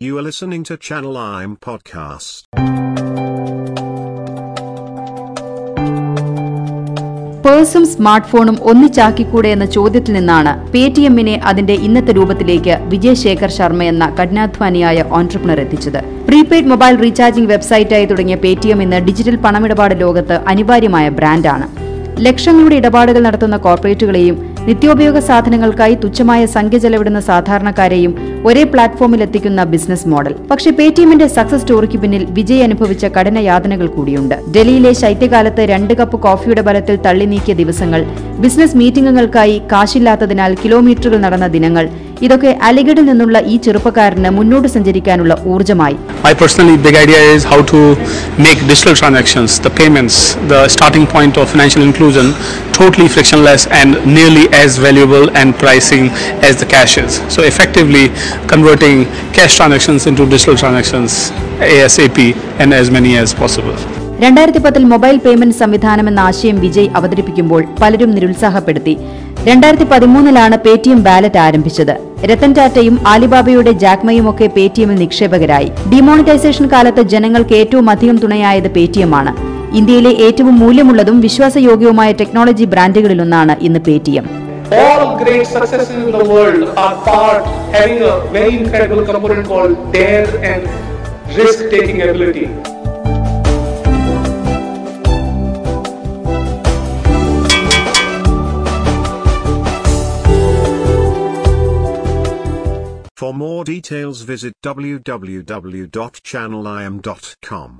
You are listening to Channel I'm podcast. പേഴ്സും smart ഫോണും ഒന്നിച്ചാക്കിക്കൂടെ എന്ന ചോദ്യത്തിൽ നിന്നാണ് പേടിഎമ്മിനെ അതിന്റെ ഇന്നത്തെ രൂപത്തിലേക്ക് വിജയ് ശേഖർ ശർമ്മ എന്ന കഠിനാധ്വാനിയായ ഓൺട്രപ്രണർ എത്തിച്ചത് പ്രീപെയ്ഡ് മൊബൈൽ റീചാർജിംഗ് വെബ്സൈറ്റായി തുടങ്ങിയ പേടിഎം ഇന്ന് ഡിജിറ്റൽ പണമിടപാട് ലോകത്ത് അനിവാര്യമായ ബ്രാൻഡാണ് ലക്ഷങ്ങളുടെ ഇടപാടുകൾ നടത്തുന്ന കോർപ്പറേറ്റുകളെയും നിത്യോപയോഗ സാധനങ്ങൾക്കായി തുച്ഛമായ സംഖ്യ ചെലവിടുന്ന സാധാരണക്കാരെയും ഒരേ പ്ലാറ്റ്ഫോമിൽ എത്തിക്കുന്ന ബിസിനസ് മോഡൽ. പക്ഷേ പേടിഎമ്മിന്റെ സക്സസ് സ്റ്റോറിക്ക് പിന്നിൽ വിജയ് അനുഭവിച്ച കഠിന യാതനകൾ കൂടിയുണ്ട്. ഡൽഹിയിലെ ശൈത്യകാലത്ത് രണ്ട് കപ്പ് കോഫിയുടെ ബലത്തിൽ തള്ളി നീക്കിയ ദിവസങ്ങൾ ബിസിനസ് മീറ്റിംഗുകൾക്കായി കാശില്ലാത്തതിനാൽ കിലോമീറ്ററുകൾ നടന്ന ദിനങ്ങൾ ഇതൊക്കെ അലിഗഡിൽ നിന്നുള്ള ഈ ചെറുപ്പക്കാരന് മുന്നോട്ട് സഞ്ചരിക്കാനുള്ള ഊർജമായി My personally big idea is how to make digital transactions, the payments, the starting point of financial inclusion totally frictionless and nearly as valuable and pricing as the cash is. So effectively converting cash transactions into digital transactions ASAP and as many as possible. രണ്ടായിരത്തി പത്തിൽ mobile payment സംവിധാനം എന്ന ആശയം വിജയ് അവതരിപ്പിക്കുമ്പോൾ പലരും നിരുത്സാഹപ്പെടുത്തി. രണ്ടായിരത്തി പതിമൂന്നിലാണ് Paytm ballot ആരംഭിച്ചത്. രത്തൻ ടാറ്റയും ആലിബാബയുടെ ജാക്മയും ഒക്കെ പേടിഎമ്മിൽ നിക്ഷേപകരായി. ഡിമോണിറ്റൈസേഷൻ കാലത്ത് ജനങ്ങൾക്ക് ഏറ്റവും അധികം തുണയായത് ആണ്. ഇന്ത്യയിലെ ഏറ്റവും മൂല്യമുള്ളതും വിശ്വാസയോഗ്യവുമായ ടെക്നോളജി ബ്രാൻഡുകളിലൊന്നാണ് ഇന്ന് Paytm all great successes in the world are part having a very incredible component called dare and risk taking ability. For more details visit www.channelim.com.